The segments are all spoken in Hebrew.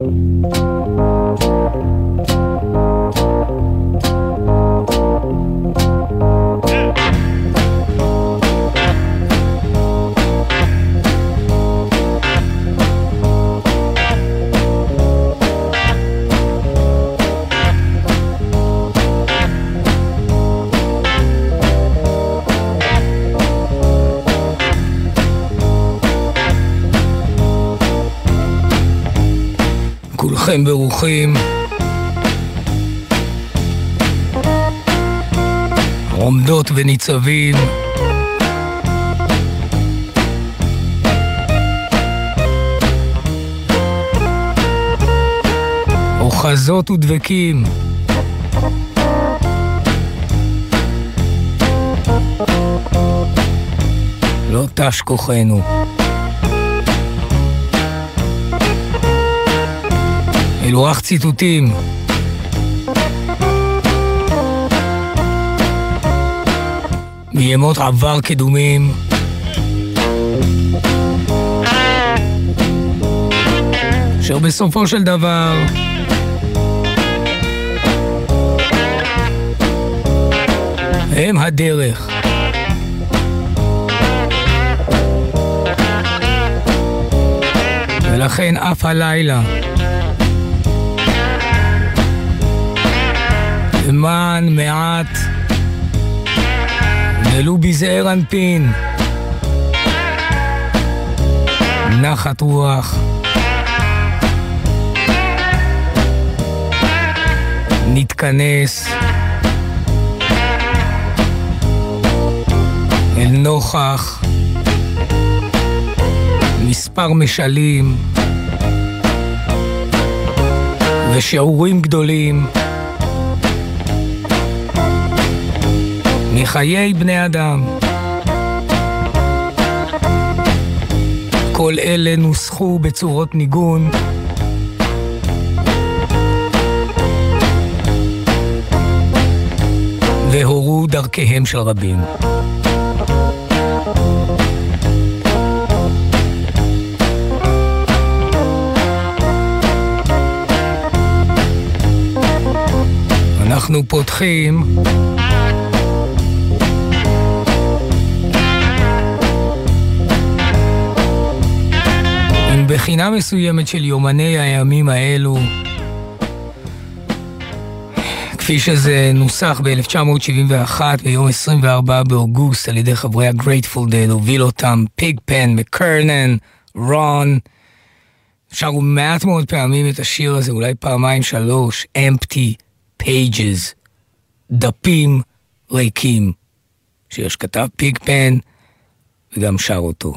Música כולכם ברוכים. עומדות וניצבים. אוחזות ודבקים. לא תש כוחנו. אלו רק ציטוטים. מימות עבר קדומים. אשר בסופו של דבר הם הדרך. ולכן אף הלילה למען מעט. ולו בזעיר אנפין נחת רוח. נתכנס. אל נוכח. מספר משלים. ושיעורים גדולים מחיי בני אדם. כל אלה נוסחו בצורות ניגון והורו דרכיהם של רבים. אנחנו פותחים בחינה מסוימת של יומני הימים האלו, כפי שזה נוסח ב-1971 ביום 24 באוגוסט על ידי חברי ה-Grateful Dead, הוביל אותם פיג פן, מקרנן, רון. שרו מעט מאוד פעמים את השיר הזה, אולי פעמיים שלוש, Empty Pages, דפים ריקים, שיר שכתב פיג פן וגם שר אותו,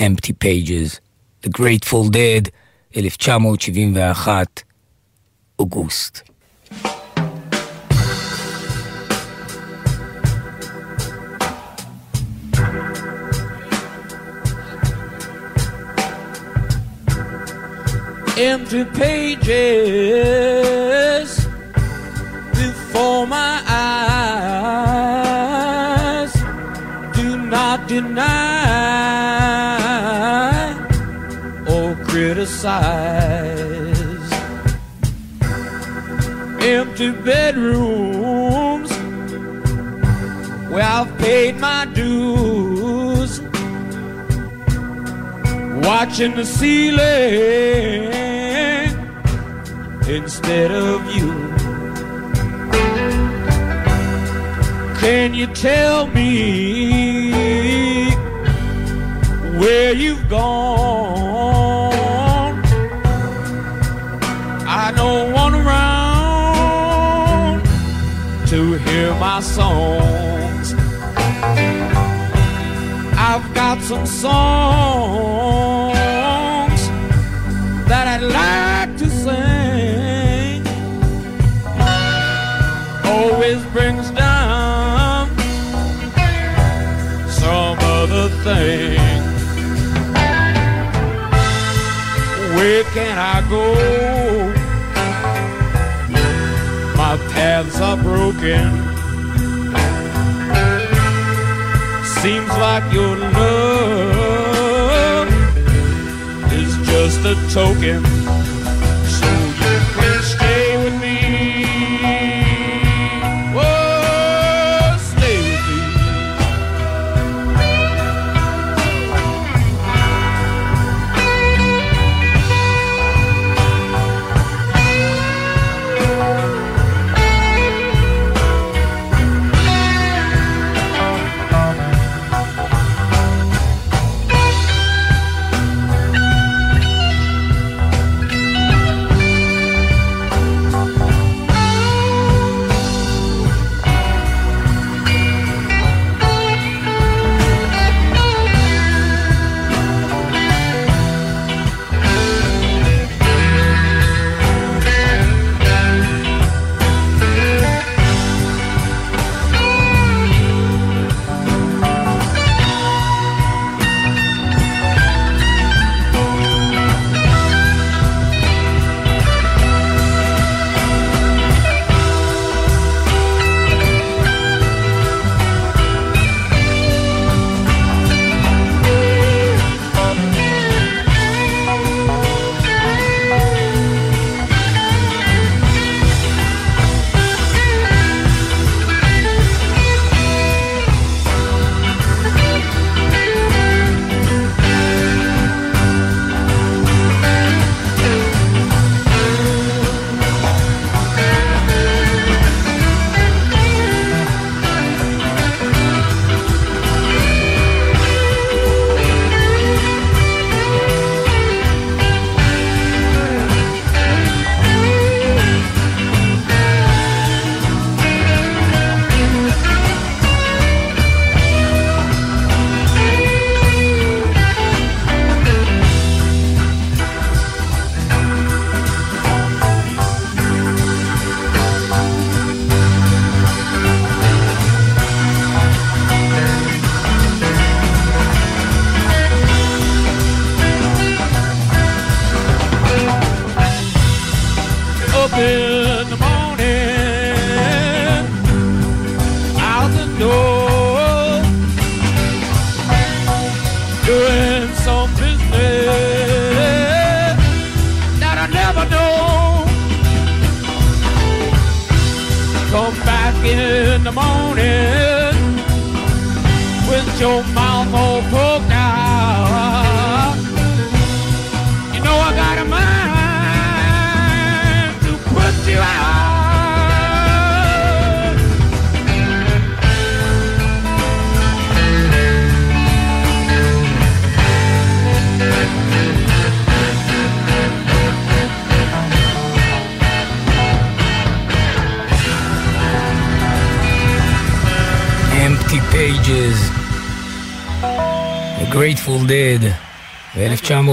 Empty Pages. The Grateful Dead, 1971, אוגוסט. Empty pages before my criticize. Empty bedrooms where I've paid my dues. Watching the ceiling instead of you. Can you tell me where you've gone? Some songs that I'd like to sing. Always brings down some other thing. Where can I go? My paths are broken. Seems like your love is just a token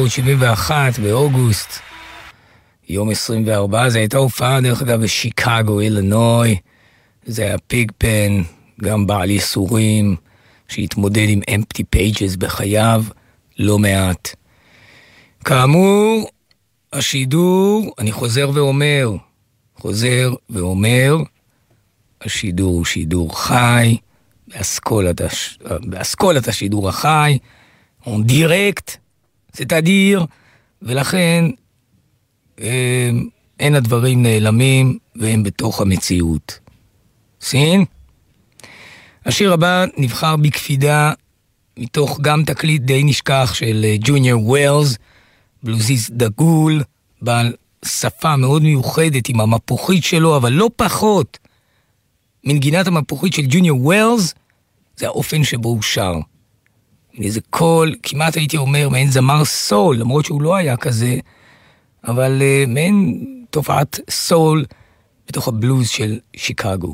ב-1971 באוגוסט, יום 24, זו הייתה הופעה דרך אגב בשיקגו, אילנוי, זה היה פיג פן, גם בעל ייסורים, שהתמודד עם Empty Pages בחייו לא מעט. כאמור, השידור, אני חוזר ואומר, חוזר ואומר, השידור הוא שידור חי, באסכולת, הש... באסכולת השידור החי, on direct, c'est-à-dire, ולכן אה, אין הדברים נעלמים והם בתוך המציאות. סין? השיר הבא נבחר בקפידה מתוך גם תקליט די נשכח של ג'וניור ווילס, בלוזיסט דגול, בעל שפה מאוד מיוחדת עם המפוחית שלו, אבל לא פחות מנגינת המפוחית של ג'וניור ווילס, זה האופן שבו הוא שר. איזה קול, כמעט הייתי אומר, מעין זמר סול, למרות שהוא לא היה כזה, אבל uh, מעין תופעת סול בתוך הבלוז של שיקגו.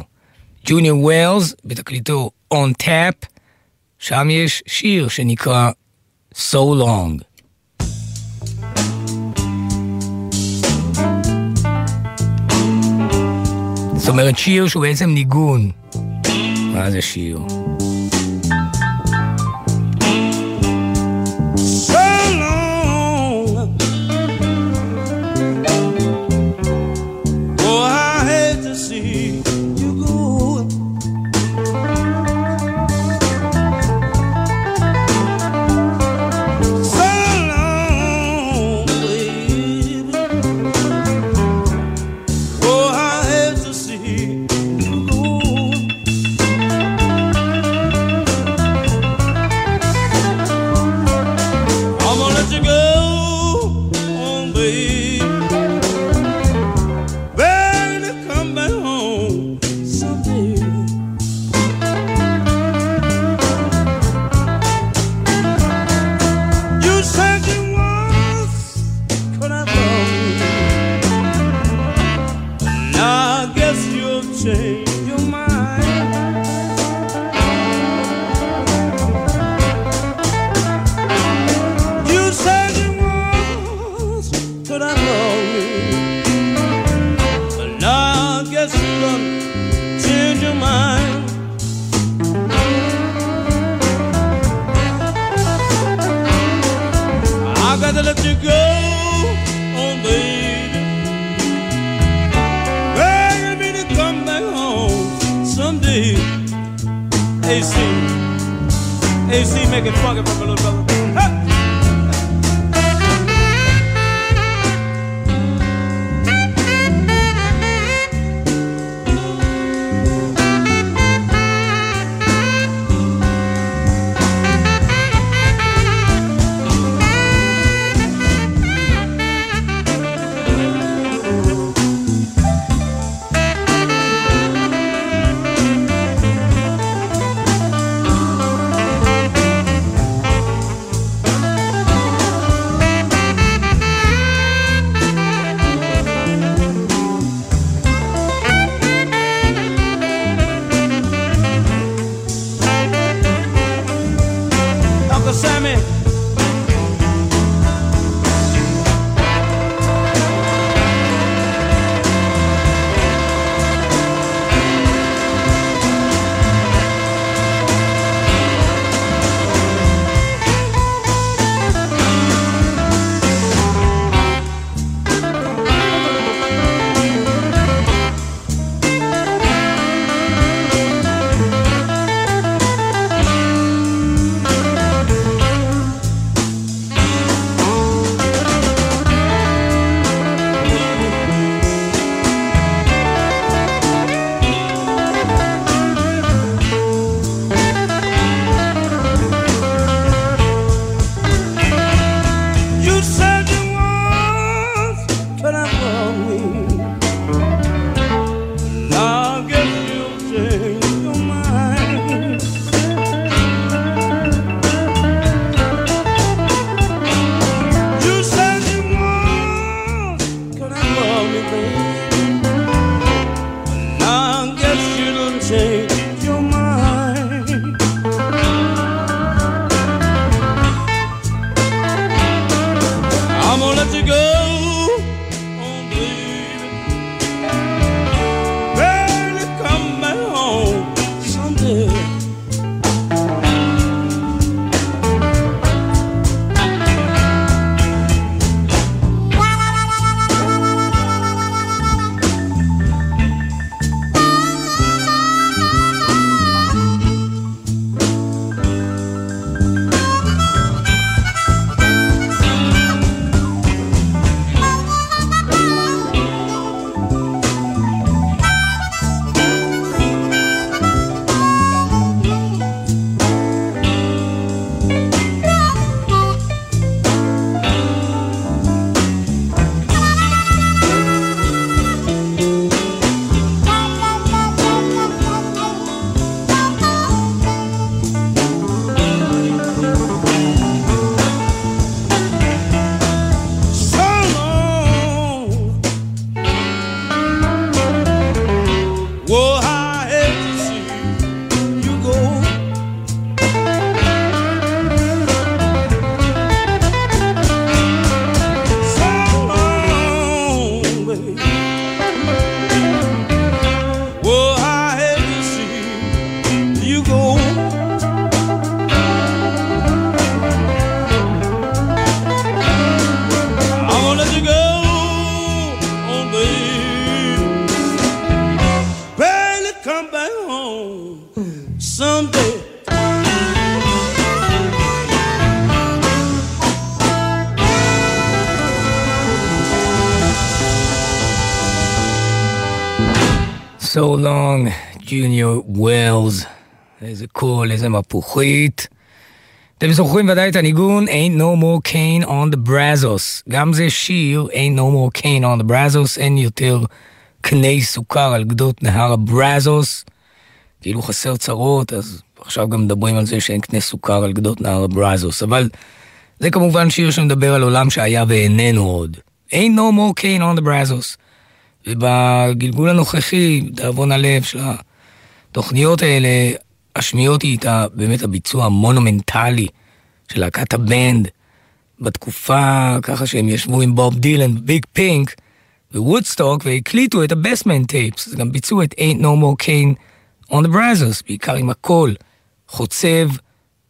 ג'וניור וולס, בתקליטו On Tap, שם יש שיר שנקרא So Long. זאת אומרת שיר שהוא בעצם ניגון. מה זה שיר? ג'וניור ווילס. איזה קול, איזה מפוחית. אתם זוכרים ודאי את הניגון Ain't No More Cane on the Brazos. גם זה שיר Ain't No More Cane on the Brazos, אין יותר קני סוכר על גדות נהר הברזוס. כאילו חסר צרות, אז עכשיו גם מדברים על זה שאין קנה סוכר על גדות נהר הברזוס. אבל זה כמובן שיר שמדבר על עולם שהיה ואיננו עוד. Ain't No More Cane on the Brazos. ובגלגול הנוכחי, דאבון הלב של התוכניות האלה, השמיעות היא איתה באמת הביצוע המונומנטלי של להקת הבנד בתקופה ככה שהם ישבו עם בוב דילן וביג פינק בוודסטוק והקליטו את ה Basement Tapes, אז גם ביצעו את Ain't No More Cane on the Brazos, בעיקר עם הקול חוצב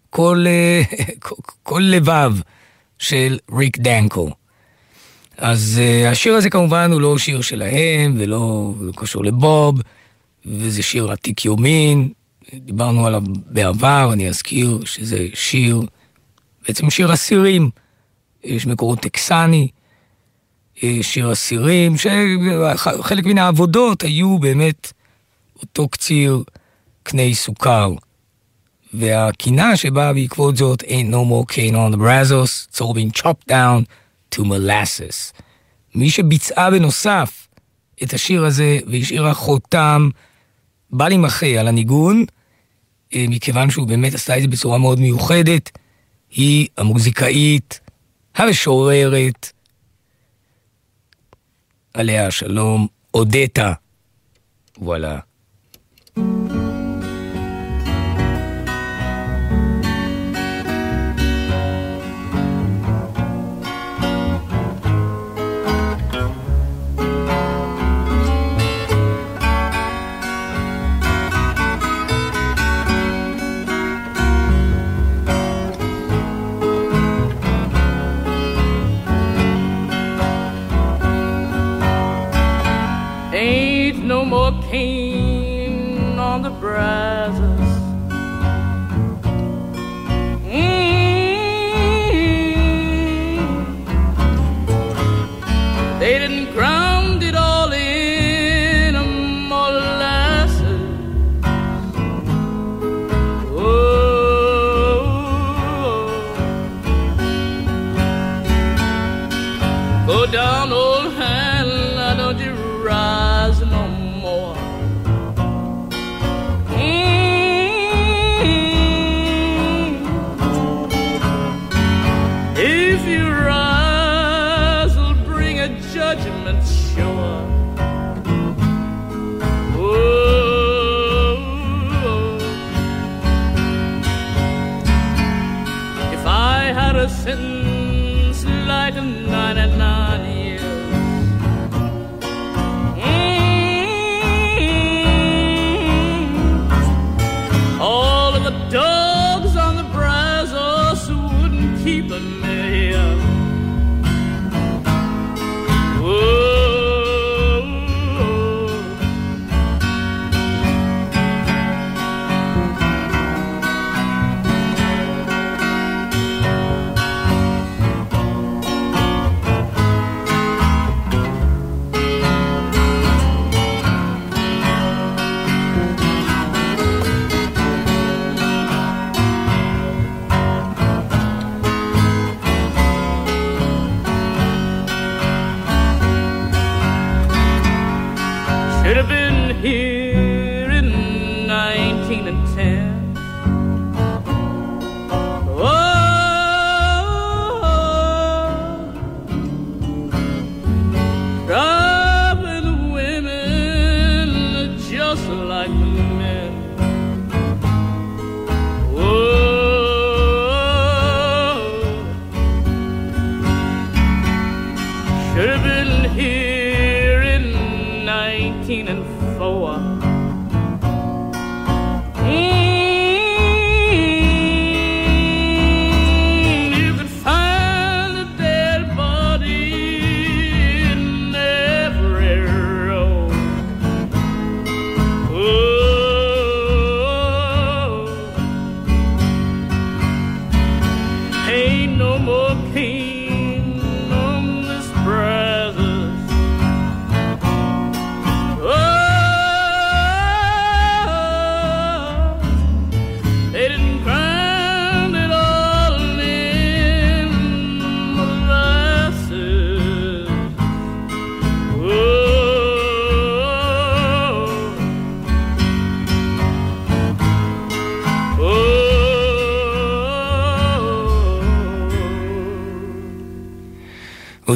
כל, אה, כל, כל לבב של ריק דנקו. אז uh, השיר הזה כמובן הוא לא שיר שלהם, ולא לא קשור לבוב, וזה שיר עתיק יומין, דיברנו עליו בעבר, אני אזכיר שזה שיר, בעצם שיר אסירים, יש מקורות טקסני, שיר אסירים, שחלק מן העבודות היו באמת אותו קציר קני סוכר. והקינה שבאה בעקבות זאת, Ain't no more cane on the brazos, it's all been chopped down. to molasses. מי שביצעה בנוסף את השיר הזה והשאירה חותם בל יימחה על הניגון, אה, מכיוון שהוא באמת עשה את זה בצורה מאוד מיוחדת, היא המוזיקאית, המשוררת, עליה השלום, אודטה. וואלה. Cane on the brazos.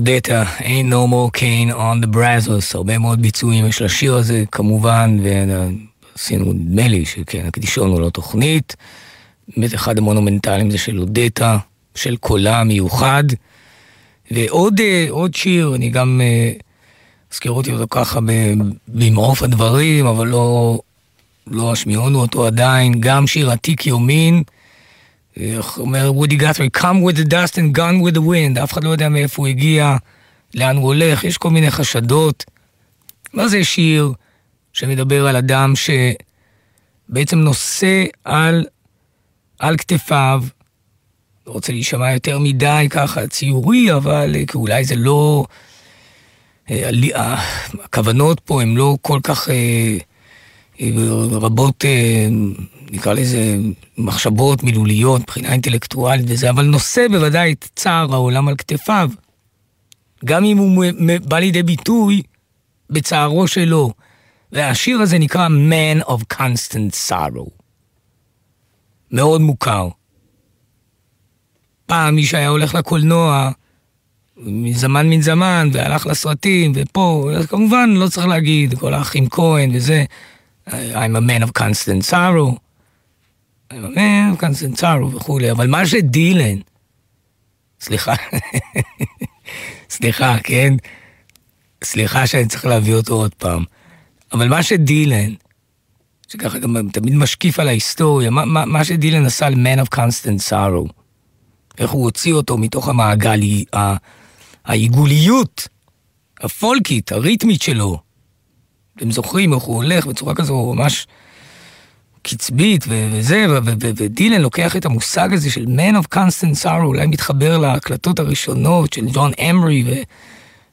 אודטה, Ain't No More Cane on the Brazos, הרבה מאוד ביצועים יש לשיר הזה כמובן, ועשינו, נדמה לי שכן, הקדישון הוא לא תוכנית. באמת אחד המונומנטליים זה של אודטה, של קולה מיוחד. ועוד אה, עוד שיר, אני גם אה, אזכיר אותי אותו ככה במעוף הדברים, אבל לא, לא השמיעונו אותו עדיין, גם שיר עתיק יומין. אומר וודי גת'רי, come with the dust and gone with the wind, אף אחד לא יודע מאיפה הוא הגיע, לאן הוא הולך, יש כל מיני חשדות. מה זה שיר שמדבר על אדם שבעצם נושא על, על כתפיו, לא רוצה להישמע יותר מדי ככה ציורי, אבל אה, כי אולי זה לא... אה, אה, הכוונות פה הן לא כל כך רבות, נקרא לזה, מחשבות מילוליות מבחינה אינטלקטואלית וזה, אבל נושא בוודאי את צער העולם על כתפיו. גם אם הוא בא לידי ביטוי בצערו שלו. והשיר הזה נקרא Man of Constant Sorrow. מאוד מוכר. פעם מי שהיה הולך לקולנוע, מזמן מן זמן, והלך לסרטים, ופה, כמובן לא צריך להגיד, כל האחים כהן וזה, I'm a man of constant sorrow, Man of constant sorrow וכולי, אבל מה שדילן, סליחה, סליחה, כן? סליחה שאני צריך להביא אותו עוד פעם, אבל מה שדילן, שככה גם תמיד משקיף על ההיסטוריה, מה, מה, מה שדילן עשה ל-Man of Constant Sorrow, איך הוא הוציא אותו מתוך המעגל, ה- העיגוליות הפולקית, הריתמית שלו. אתם זוכרים איך הוא הולך בצורה כזו ממש קצבית וזה, ודילן לוקח את המושג הזה של Man of Constant Sorrow, אולי מתחבר להקלטות הראשונות של ג'ון אמרי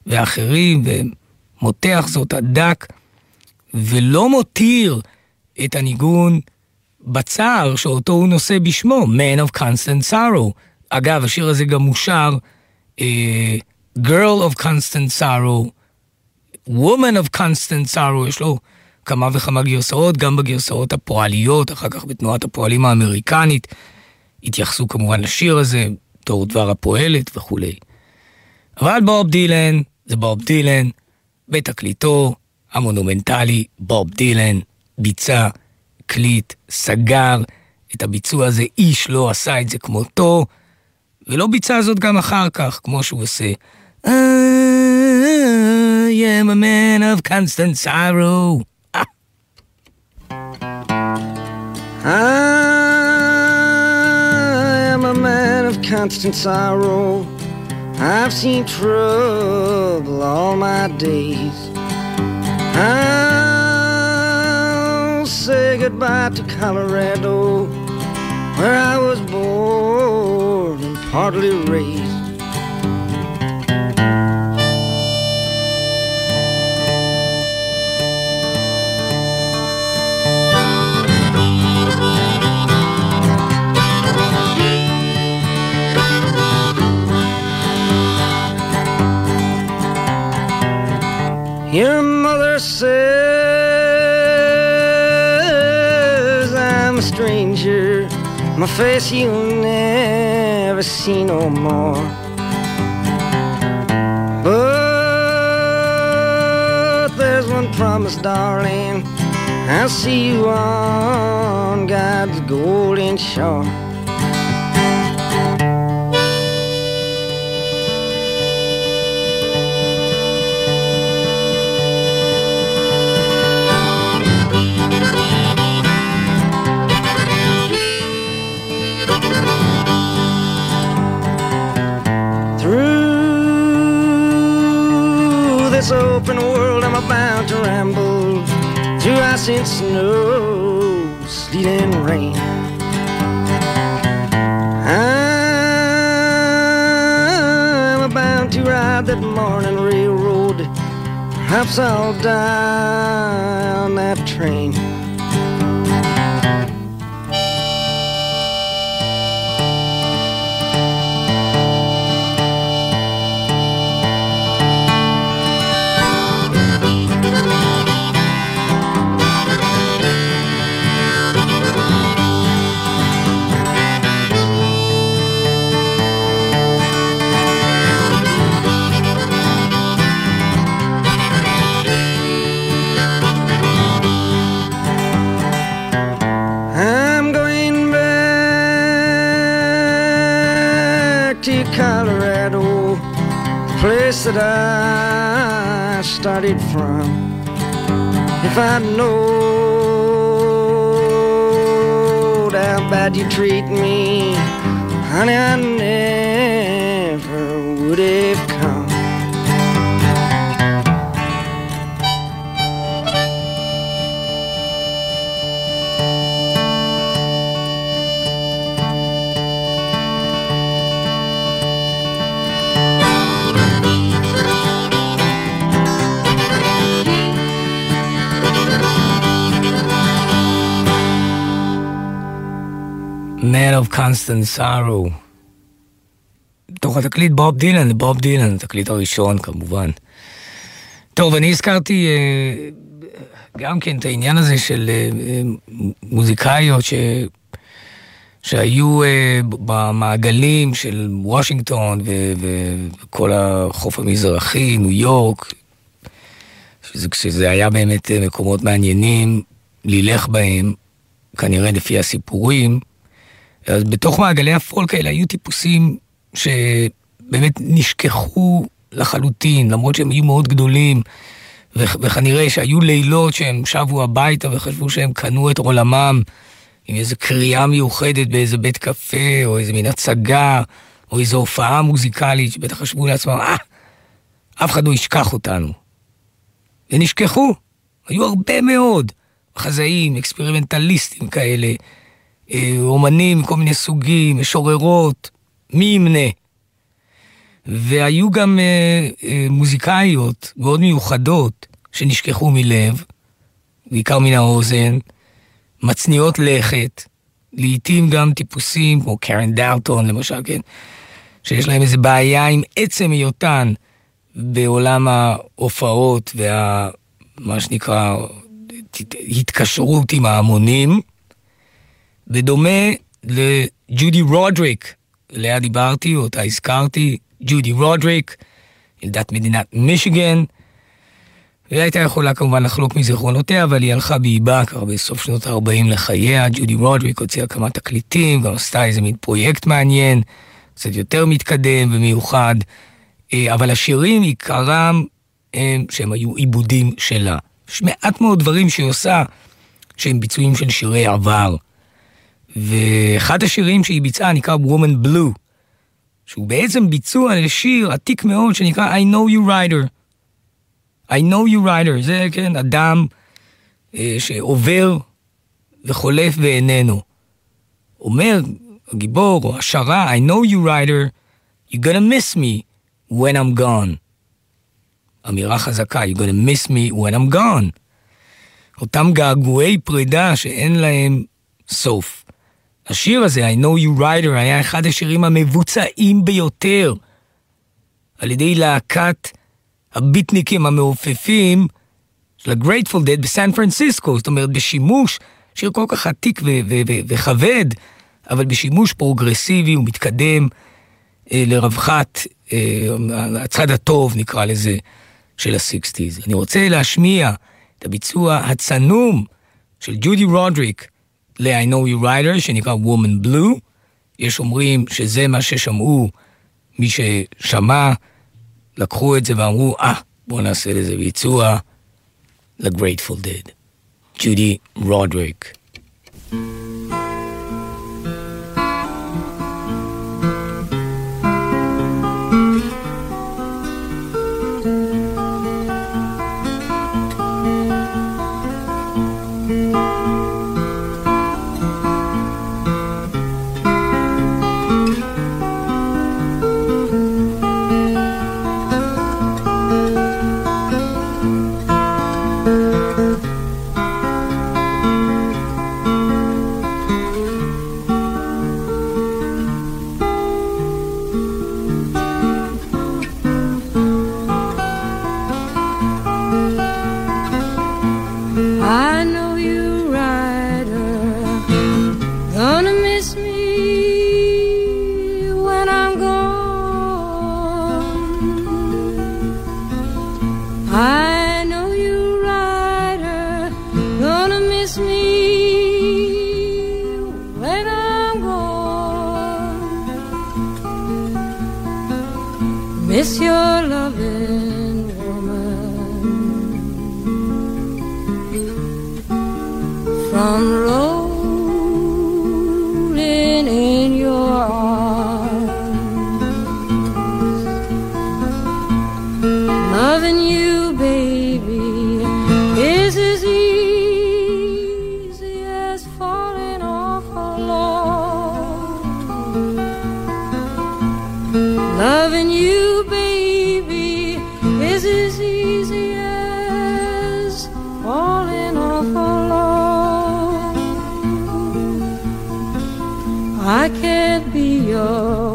ואחרים, ומותח זאת עד דק, ולא מותיר את הניגון בצער שאותו הוא נושא בשמו, Man of Constant Sorrow. אגב, השיר הזה גם מושר, אה, Girl of Constant Sorrow, Woman of Constant Sorrow, יש לו כמה וכמה גרסאות, גם בגרסאות הפועליות, אחר כך בתנועת הפועלים האמריקנית, התייחסו כמובן לשיר הזה, בתור דבר הפועלת וכולי. אבל בוב דילן, זה בוב דילן, בתקליטו המונומנטלי בוב דילן ביצע, קליט, סגר את הביצוע הזה, איש לא עשה את זה כמותו, ולא ביצע זאת גם אחר כך, כמו שהוא עושה. I am a man of constant sorrow. I am a man of constant sorrow. I've seen trouble all my days. I'll say goodbye to Colorado, where I was born and partly raised. Your mother says I'm a stranger. My face you'll never see no more. But there's one promise, darling. I'll see you on God's golden shore. I'm about to ramble through ice and snow, sleet and rain. I'm about to ride that morning railroad. Perhaps I'll die on that train. That I started from. If I knowed how bad you treat me, honey, I never would have come. Of Constant Sorrow. תוך התקליט בוב דילן, בוב דילן, התקליט הראשון כמובן. טוב, אני הזכרתי אה, גם כן את העניין הזה של אה, מוזיקאיות ש... שהיו אה, במעגלים של וושינגטון ו- וכל החוף המזרחי, ניו יורק, שזה, שזה היה באמת מקומות מעניינים לילך בהם, כנראה לפי הסיפורים. אז בתוך מעגלי הפולק האלה היו טיפוסים שבאמת נשכחו לחלוטין, למרות שהם היו מאוד גדולים, וכנראה שהיו לילות שהם שבו הביתה וחשבו שהם קנו את עולמם עם איזו קריאה מיוחדת באיזה בית קפה, או איזה מין הצגה, או איזו הופעה מוזיקלית, שבטח חשבו לעצמם, אה, אף אחד לא ישכח אותנו. ונשכחו, היו הרבה מאוד חזאים, אקספרימנטליסטים כאלה, אומנים מכל מיני סוגים, משוררות, מי ימנה. והיו גם אה, אה, מוזיקאיות מאוד מיוחדות שנשכחו מלב, בעיקר מן האוזן, מצניעות לכת, לעתים גם טיפוסים כמו קרן דארטון למשל, כן, שיש להם איזה בעיה עם עצם היותן בעולם ההופעות וה... מה שנקרא התקשרות עם ההמונים, בדומה לג'ודי רודריק, עליה דיברתי, אותה הזכרתי, ג'ודי רודריק, ילדת מדינת מישיגן, היא הייתה יכולה כמובן לחלוק מזיכרונותיה, אבל היא הלכה באיבה כבר בסוף שנות ה-40 לחייה. ג'ודי רודריק הוציאה כמה תקליטים, גם עשתה איזה מין פרויקט מעניין, קצת יותר מתקדם ומיוחד. אה, אבל השירים, עיקרם הם שהם היו עיבודים שלה. יש מעט מאוד דברים שהיא עושה שהם ביצועים של שירי עבר. ואחד השירים שהיא ביצעה נקרא Woman Blue, שהוא בעצם ביצוע לשיר עתיק מאוד שנקרא I know you writer. I know you writer, זה כן, אדם אה, שעובר וחולף ואיננו. אומר הגיבור או השרה, I know you writer, you're gonna miss me when I'm gone. אמירה חזקה, you're gonna miss me when I'm gone. אותם געגועי פרידה שאין להם סוף. השיר הזה, I know you writer, היה אחד השירים המבוצעים ביותר על ידי להקת הביטניקים המעופפים של ה-Grateful Dead בסן פרנסיסקו, זאת אומרת בשימוש, שיר כל כך עתיק וכבד, אבל בשימוש פרוגרסיבי ומתקדם אה, לרווחת אה, הצד הטוב, נקרא לזה, של הסיקסטיז. אני רוצה להשמיע את הביצוע הצנום של ג'ודי רודריק ל-I Know You Rider, שנקרא Woman Blue. יש אומרים שזה מה ששמעו מי ששמע לקחו את זה ואמרו, אה, ah, בואו נעשה לזה ביצוע ל-Grateful Dead. ג'ודי רודריק. your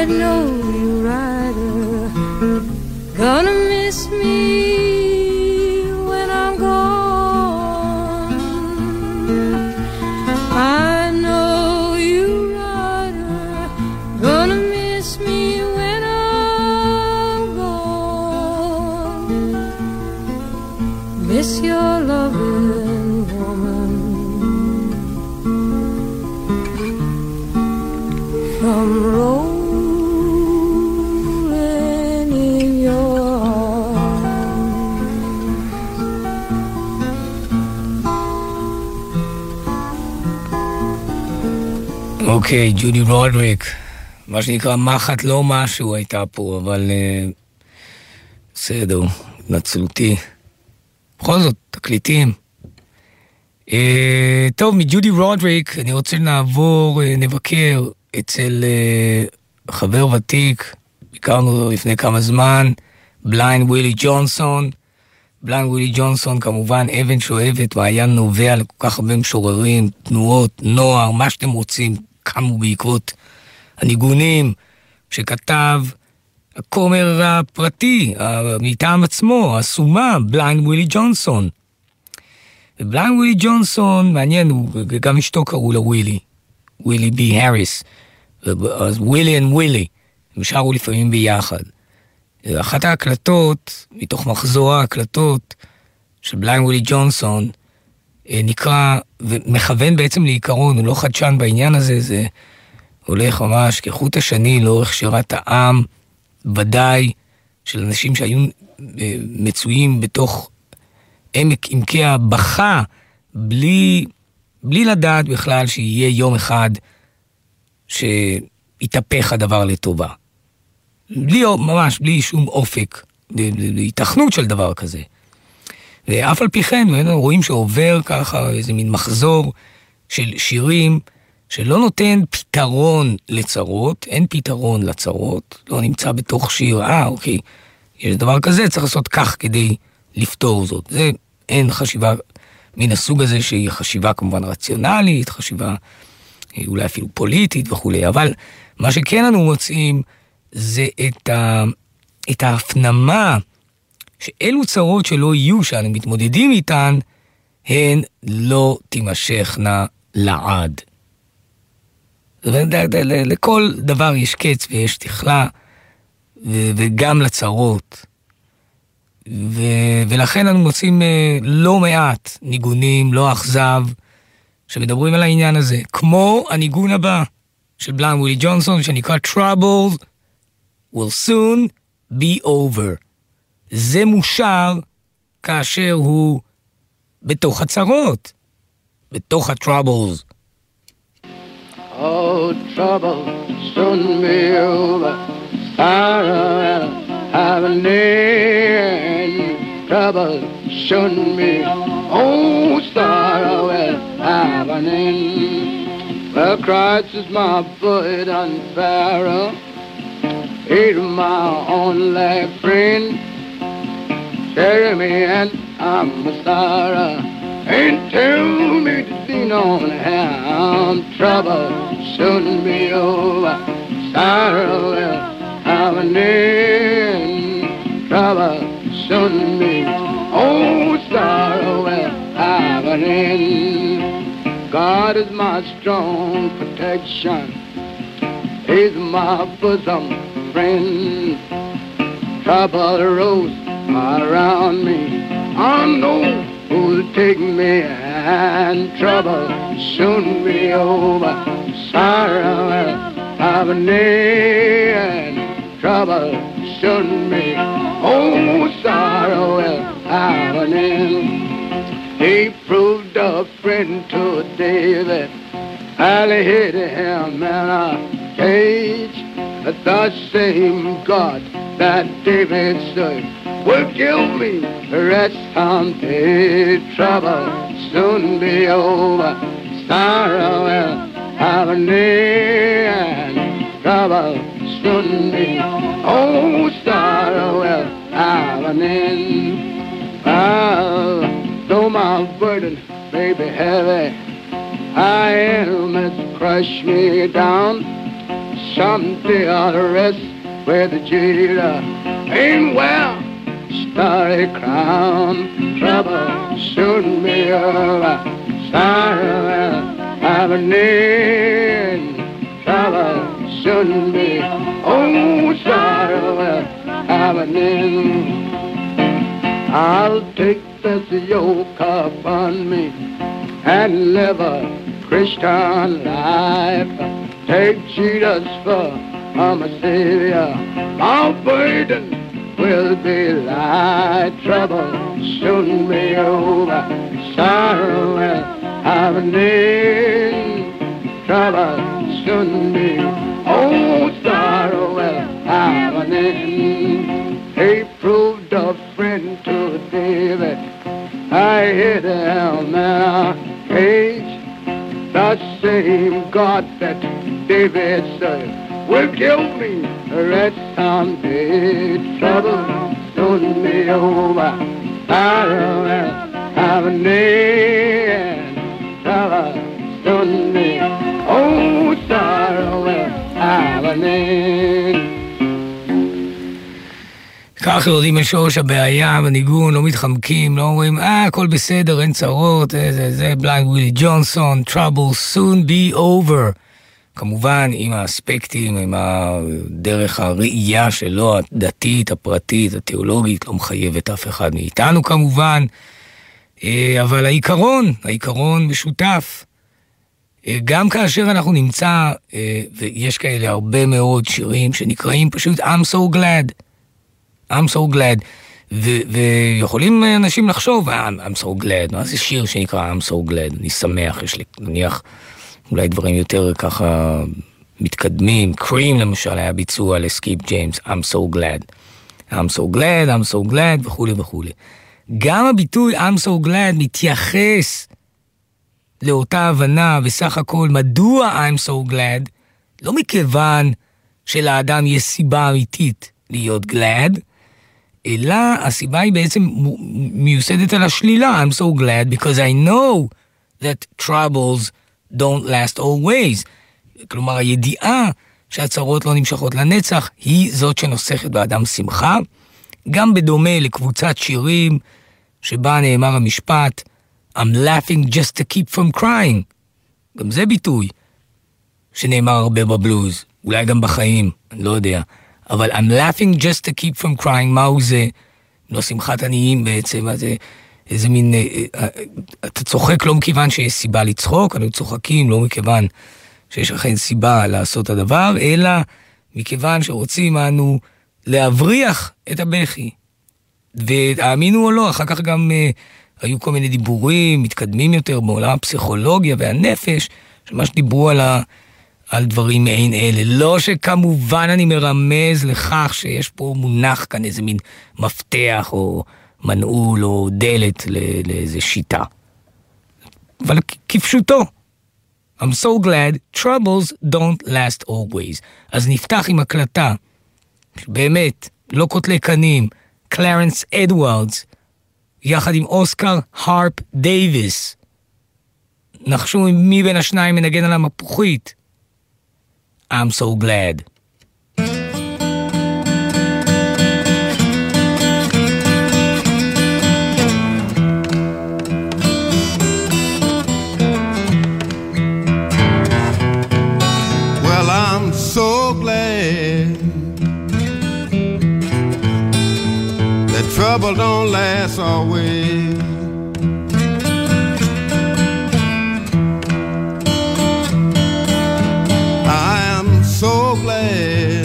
I know you, rider, gonna miss me אוקיי, ג'ודי רודריק, מה שנקרא מחט לא משהו הייתה פה, אבל אה, בסדר, התנצלותי. בכל זאת, תקליטים. אה, טוב, מג'ודי רודריק אני רוצה לעבור, אה, נבקר אצל חבר ותיק, ביקרנו לפני כמה זמן, בליינד ווילי ג'ונסון. בליינד ווילי ג'ונסון כמובן אבן שואבת, מעיין נובע לכל כך הרבה משוררים, תנועות, נוער, מה שאתם רוצים, קמו בעקבות הניגונים שכתב הכומר הפרטי, מטעם עצמו, הסומא, בליינד ווילי ג'ונסון. ובליינד ווילי ג'ונסון, מעניין, גם אשתו קראו לה ווילי, ווילי בי האריס. אז ווילי and ווילי, הם שרו לפעמים ביחד. אחת ההקלטות, מתוך מחזור ההקלטות של בליינד ווילי ג'ונסון, נקרא, ומכוון בעצם לעיקרון, הוא לא חדשן בעניין הזה, זה הולך ממש כחוט השני לאורך שירת העם, ודאי של אנשים שהיו אה, מצויים בתוך עמק עמקי הבכה, בלי, בלי לדעת בכלל שיהיה יום אחד שיתהפך הדבר לטובה. בלי, ממש, בלי שום אופק, להיתכנות של דבר כזה. ואף על פי כן, רואים שעובר ככה איזה מין מחזור של שירים שלא נותן פתרון לצרות, אין פתרון לצרות, לא נמצא בתוך שיר, אה, אוקיי, יש דבר כזה, צריך לעשות כך כדי לפתור זאת. זה, אין חשיבה מן הסוג הזה שהיא חשיבה כמובן רציונלית, חשיבה אה, אולי אפילו פוליטית וכולי, אבל מה שכן אנו מוצאים זה את, ה, את ההפנמה שאלו צרות שלא יהיו שאנו מתמודדים איתן, הן לא תימשכנה לעד. לכל דבר יש קץ ויש תכלה, וגם לצרות. ו- ולכן אנו מוצאים uh, לא מעט ניגונים, לא אכזב, שמדברים על העניין הזה. כמו הניגון הבא של בלאן ווילי ג'ונסון, שנקרא Troubles will soon be over. זה מושר כאשר הוא בתוך הצרות, בתוך ה-Troubles. Oh, trouble soon be over. Sorrow will have an end. Trouble soon be. Oh, sorrow will have an end. Well, Christ is my and Pharaoh. He's my only friend. Carry me and I'm a sorrow. Ain't tell me to lean on him. Trouble soon be over. Sorrow will have an end. trouble soon be. Oh, sorrow will have an end. God is my strong protection. He's my bosom friend. Trouble rose around me. I know who'll take me and trouble soon be over. Sorrow will have an end. Trouble soon be. Oh, sorrow will have an end. He proved a friend to David. I'll hit him in a cage. The same God that David served will give me rest someday. Trouble soon be over. Sorrow will have an end. Trouble soon be. Oh, sorrow will have an end. Ah, though my burden may be heavy, I am crush me down. Someday I'll rest where the jailer ain't well. Starry crown, trouble soon be over. Sorrow have an end. Trouble soon be. Oh, sorrow have an. I'll take this yoke upon me and live a Christian life. Take Jesus for my Savior. My burden will be light. Trouble soon be over. Sorrow will have an end. Trouble soon be. Oh, sorrow will have an end. He proved a friend to David. I hid him a cage. The same God that David served will give me rest someday. Trouble soon be over. I will have. Oh, an end. כך יורדים על שורש הבעיה, בניגון, לא מתחמקים, לא אומרים, אה, הכל בסדר, אין צרות, זה, זה, זה בליינד ווילי ג'ונסון, trouble soon be over. כמובן, עם האספקטים, עם הדרך הראייה שלו, הדתית, הפרטית, התיאולוגית, לא מחייבת אף אחד מאיתנו כמובן, אה, אבל העיקרון, העיקרון משותף. אה, גם כאשר אנחנו נמצא, אה, ויש כאלה הרבה מאוד שירים שנקראים פשוט I'm so glad. I'm so glad. ו- ויכולים אנשים לחשוב, I'm, I'm so glad, מה זה שיר שנקרא I'm so glad, אני שמח, יש לי נניח אולי דברים יותר ככה מתקדמים, קרים למשל היה ביצוע לסקיפ ג'יימס, I'm so glad. I'm so glad, I'm so glad וכולי וכולי. גם הביטוי I'm so glad מתייחס לאותה הבנה בסך הכל מדוע I'm so glad, לא מכיוון שלאדם יש סיבה אמיתית להיות glad, אלא הסיבה היא בעצם מיוסדת על השלילה. I'm so glad because I know that troubles don't last always. כלומר, הידיעה שהצרות לא נמשכות לנצח היא זאת שנוסכת באדם שמחה. גם בדומה לקבוצת שירים שבה נאמר המשפט I'm laughing just to keep from crying. גם זה ביטוי שנאמר הרבה בבלוז, אולי גם בחיים, אני לא יודע. אבל I'm laughing just to keep from crying, מהו זה? לא שמחת עניים בעצם, אז איזה מין... אה, אה, אתה צוחק לא מכיוון שיש סיבה לצחוק, אנחנו צוחקים לא מכיוון שיש לכם סיבה לעשות את הדבר, אלא מכיוון שרוצים אנו להבריח את הבכי. ותאמינו או לא, אחר כך גם אה, היו כל מיני דיבורים מתקדמים יותר בעולם הפסיכולוגיה והנפש, שממש דיברו על ה... על דברים מעין אלה. לא שכמובן אני מרמז לכך שיש פה מונח כאן איזה מין מפתח או מנעול או דלת לאיזה שיטה. אבל כפשוטו. I'm so glad troubles don't last always. אז נפתח עם הקלטה, באמת, לא קוטלי קנים, קלרנס אדוארדס, יחד עם אוסקר הרפ דייוויס. נחשו מי בין השניים מנגן על המפוחית. I'm so glad. Trouble don't last always. I am so glad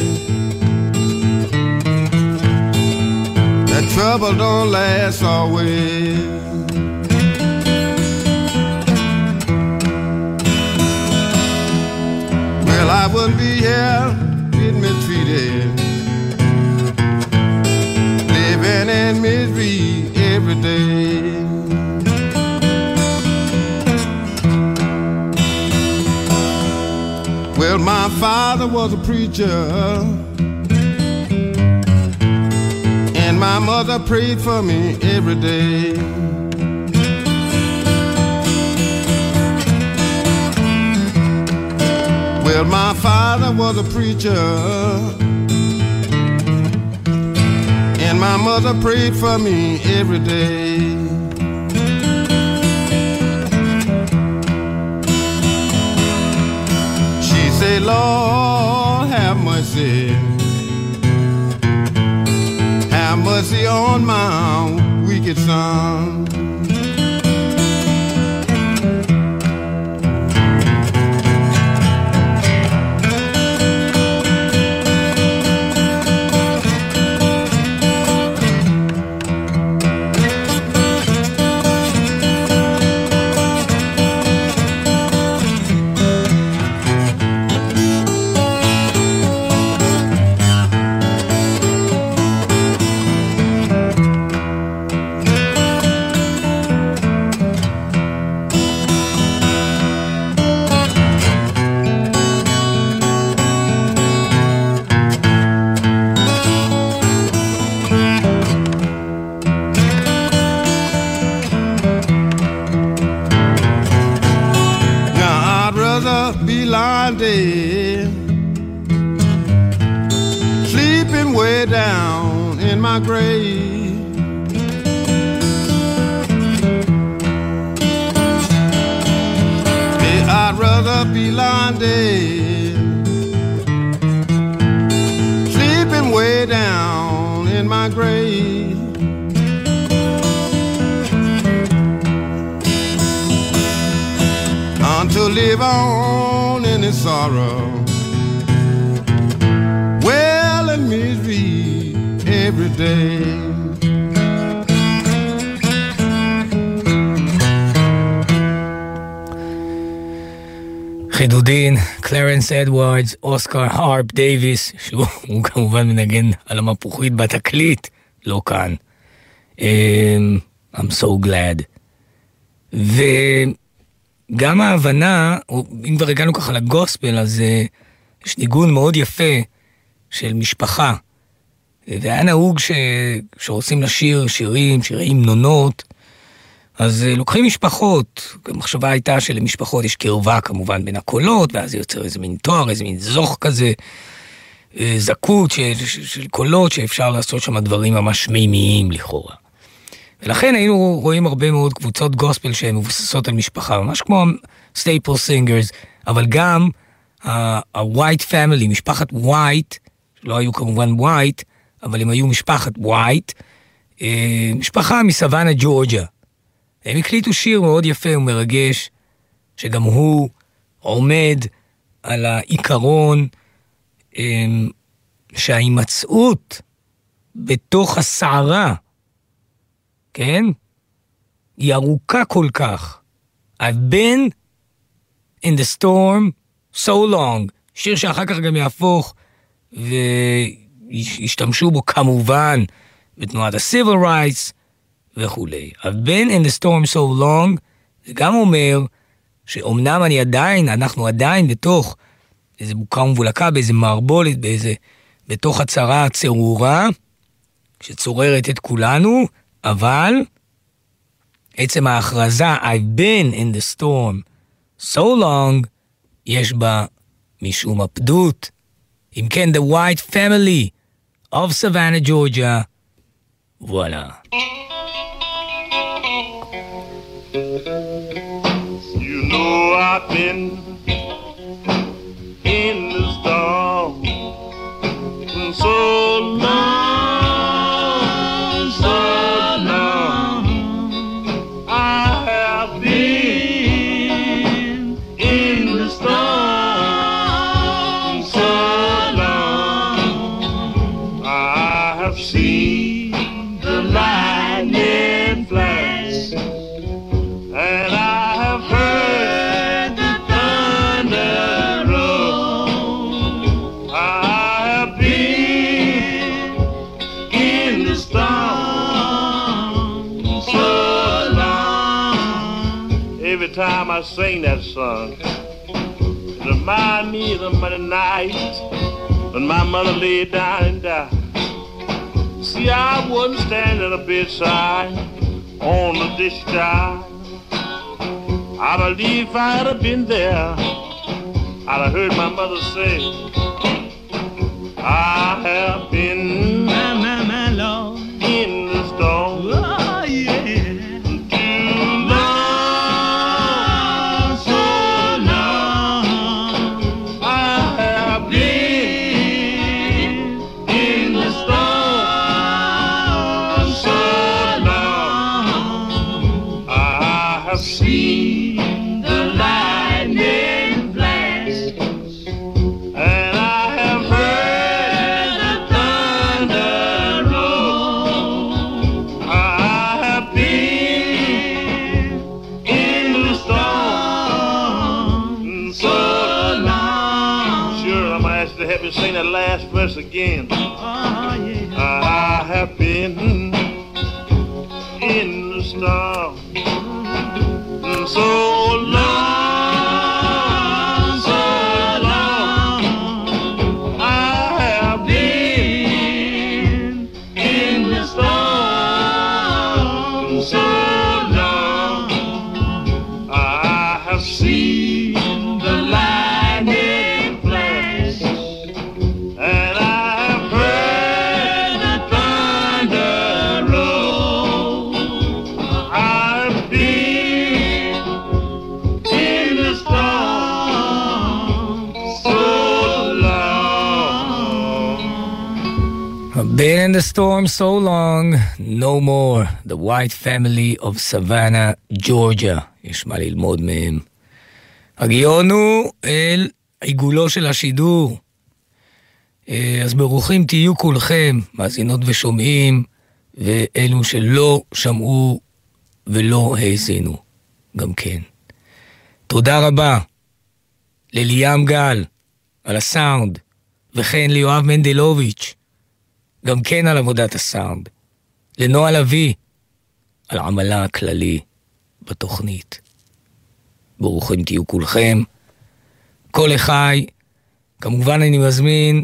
that trouble don't last always. Well, I wouldn't be here every day. Well, my father was a preacher, and my mother prayed for me every day. Well, my father was a preacher, my mother prayed for me every day. She said, Lord, have mercy. Have mercy on my wicked son. Live on his sorrow. Well, in misery every day. חידודין, קלרנס אדוארדס, אוסקר הרפ דייוויס, שהוא הוא כמובן מנגן על המפוחית בתקליט, לא כאן. Um, I'm so glad. וגם ההבנה, או אם כבר הגענו ככה לגוספל, אז uh, יש ניגון מאוד יפה של משפחה. והיה נהוג ש... שרוצים לשיר שירים, שירי המנונות, אז אה, לוקחים משפחות, המחשבה הייתה שלמשפחות יש קרבה כמובן בין הקולות, ואז זה יוצר איזה מין תואר, איזה מין זוך כזה, אה, זכות של, של, של קולות שאפשר לעשות שם דברים ממש מימיים לכאורה. ולכן היינו רואים הרבה מאוד קבוצות גוספל שהן מבוססות על משפחה, ממש כמו סטייפל סינגרס, אבל גם ה-white family, משפחת white, לא היו כמובן white, אבל הם היו משפחת white, אה, משפחה מסוואנה ג'ורג'ה. הם הקליטו שיר מאוד יפה ומרגש, שגם הוא עומד על העיקרון אמ, שההימצאות בתוך הסערה, כן? היא ארוכה כל כך. I've been in the storm so long, שיר שאחר כך גם יהפוך וישתמשו בו כמובן בתנועת ה-civil rights, וכולי. I've been in the storm so long, זה גם אומר שאומנם אני עדיין, אנחנו עדיין בתוך איזה בוקה ומבולקה, באיזה מערבולת, באיזה, בתוך הצרה הצרורה, שצוררת את כולנו, אבל עצם ההכרזה I've been in the storm so long, יש בה משום הפדות. אם כן, The White Family of Savannah, Georgia, וואלה. You reminds me of the night when my mother laid down and died. See, I wasn't standing at the bedside on the discharge. I believe if I'd have been there, I'd have heard my mother say, I have been sing that last verse again. In the storm so long, no more. The White Family of Savannah, Georgia. יש מה ללמוד מהם. הגיון הוא אל עיגולו של השידור. אה, אז ברוכים תהיו כולכם, מאזינות ושומעים, ואלו שלא שמעו ולא האזינו, גם כן. תודה רבה לליאם גל על הסאונד, וכן ליואב מנדלוביץ', גם כן על עבודת הסאונד. לנועה לביא, על עמלה הכללי בתוכנית. ברוכים תהיו כולכם. כל אחי, כמובן אני מזמין,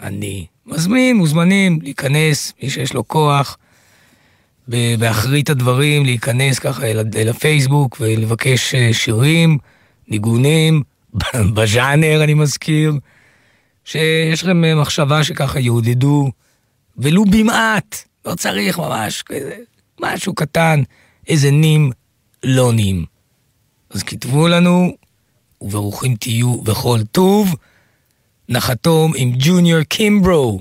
אני מזמין, מוזמנים להיכנס, מי שיש לו כוח, באחרית הדברים, להיכנס ככה אל, אל הפייסבוק ולבקש אה, שירים, ניגונים, בז'אנר אני מזכיר, שיש לכם אה, מחשבה שככה יעודדו, ולו במעט, לא צריך ממש, כזה, משהו קטן, איזה נים, לא נים. אז כתבו לנו, וברוכים תהיו בכל טוב. נחתום עם ג'וניור קימברו,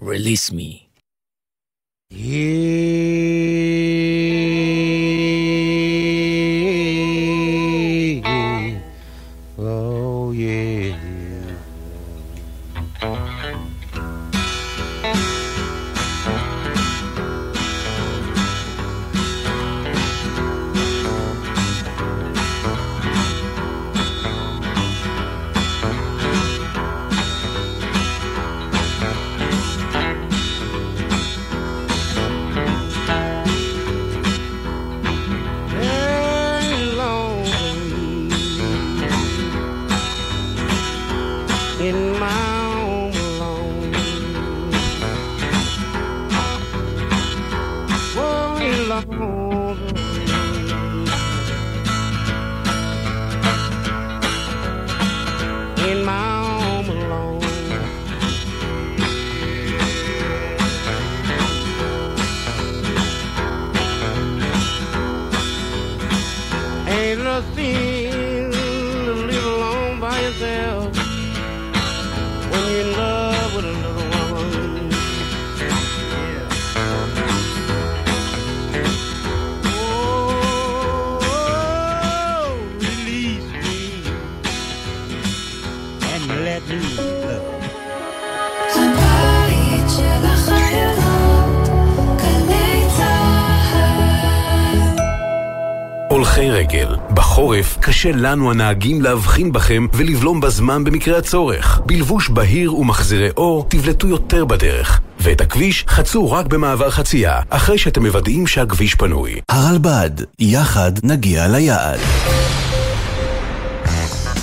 Release Me. Yeah. myself בחורף קשה לנו הנהגים להבחין בכם ולבלום בזמן במקרה הצורך. בלבוש בהיר ומחזירי אור תבלטו יותר בדרך. ואת הכביש חצו רק במעבר חצייה, אחרי שאתם מוודאים שהכביש פנוי. הרלב"ד, יחד נגיע ליעד.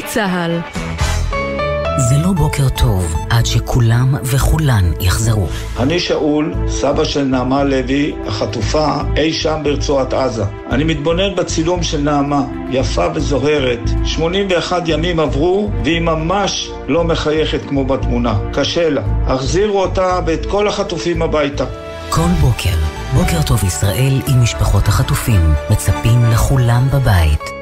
צה"ל. זה לא בוקר טוב עד שכולם וכולן יחזרו. אני שאול, סבא של נעמה לוי, החטופה אי שם ברצועת עזה. אני מתבונן בצילום של נעמה, יפה וזוהרת. 81 ימים עברו, והיא ממש לא מחייכת כמו בתמונה. קשה לה. החזירו אותה ואת כל החטופים הביתה. כל בוקר, בוקר טוב ישראל עם משפחות החטופים, מצפים לכולם בבית.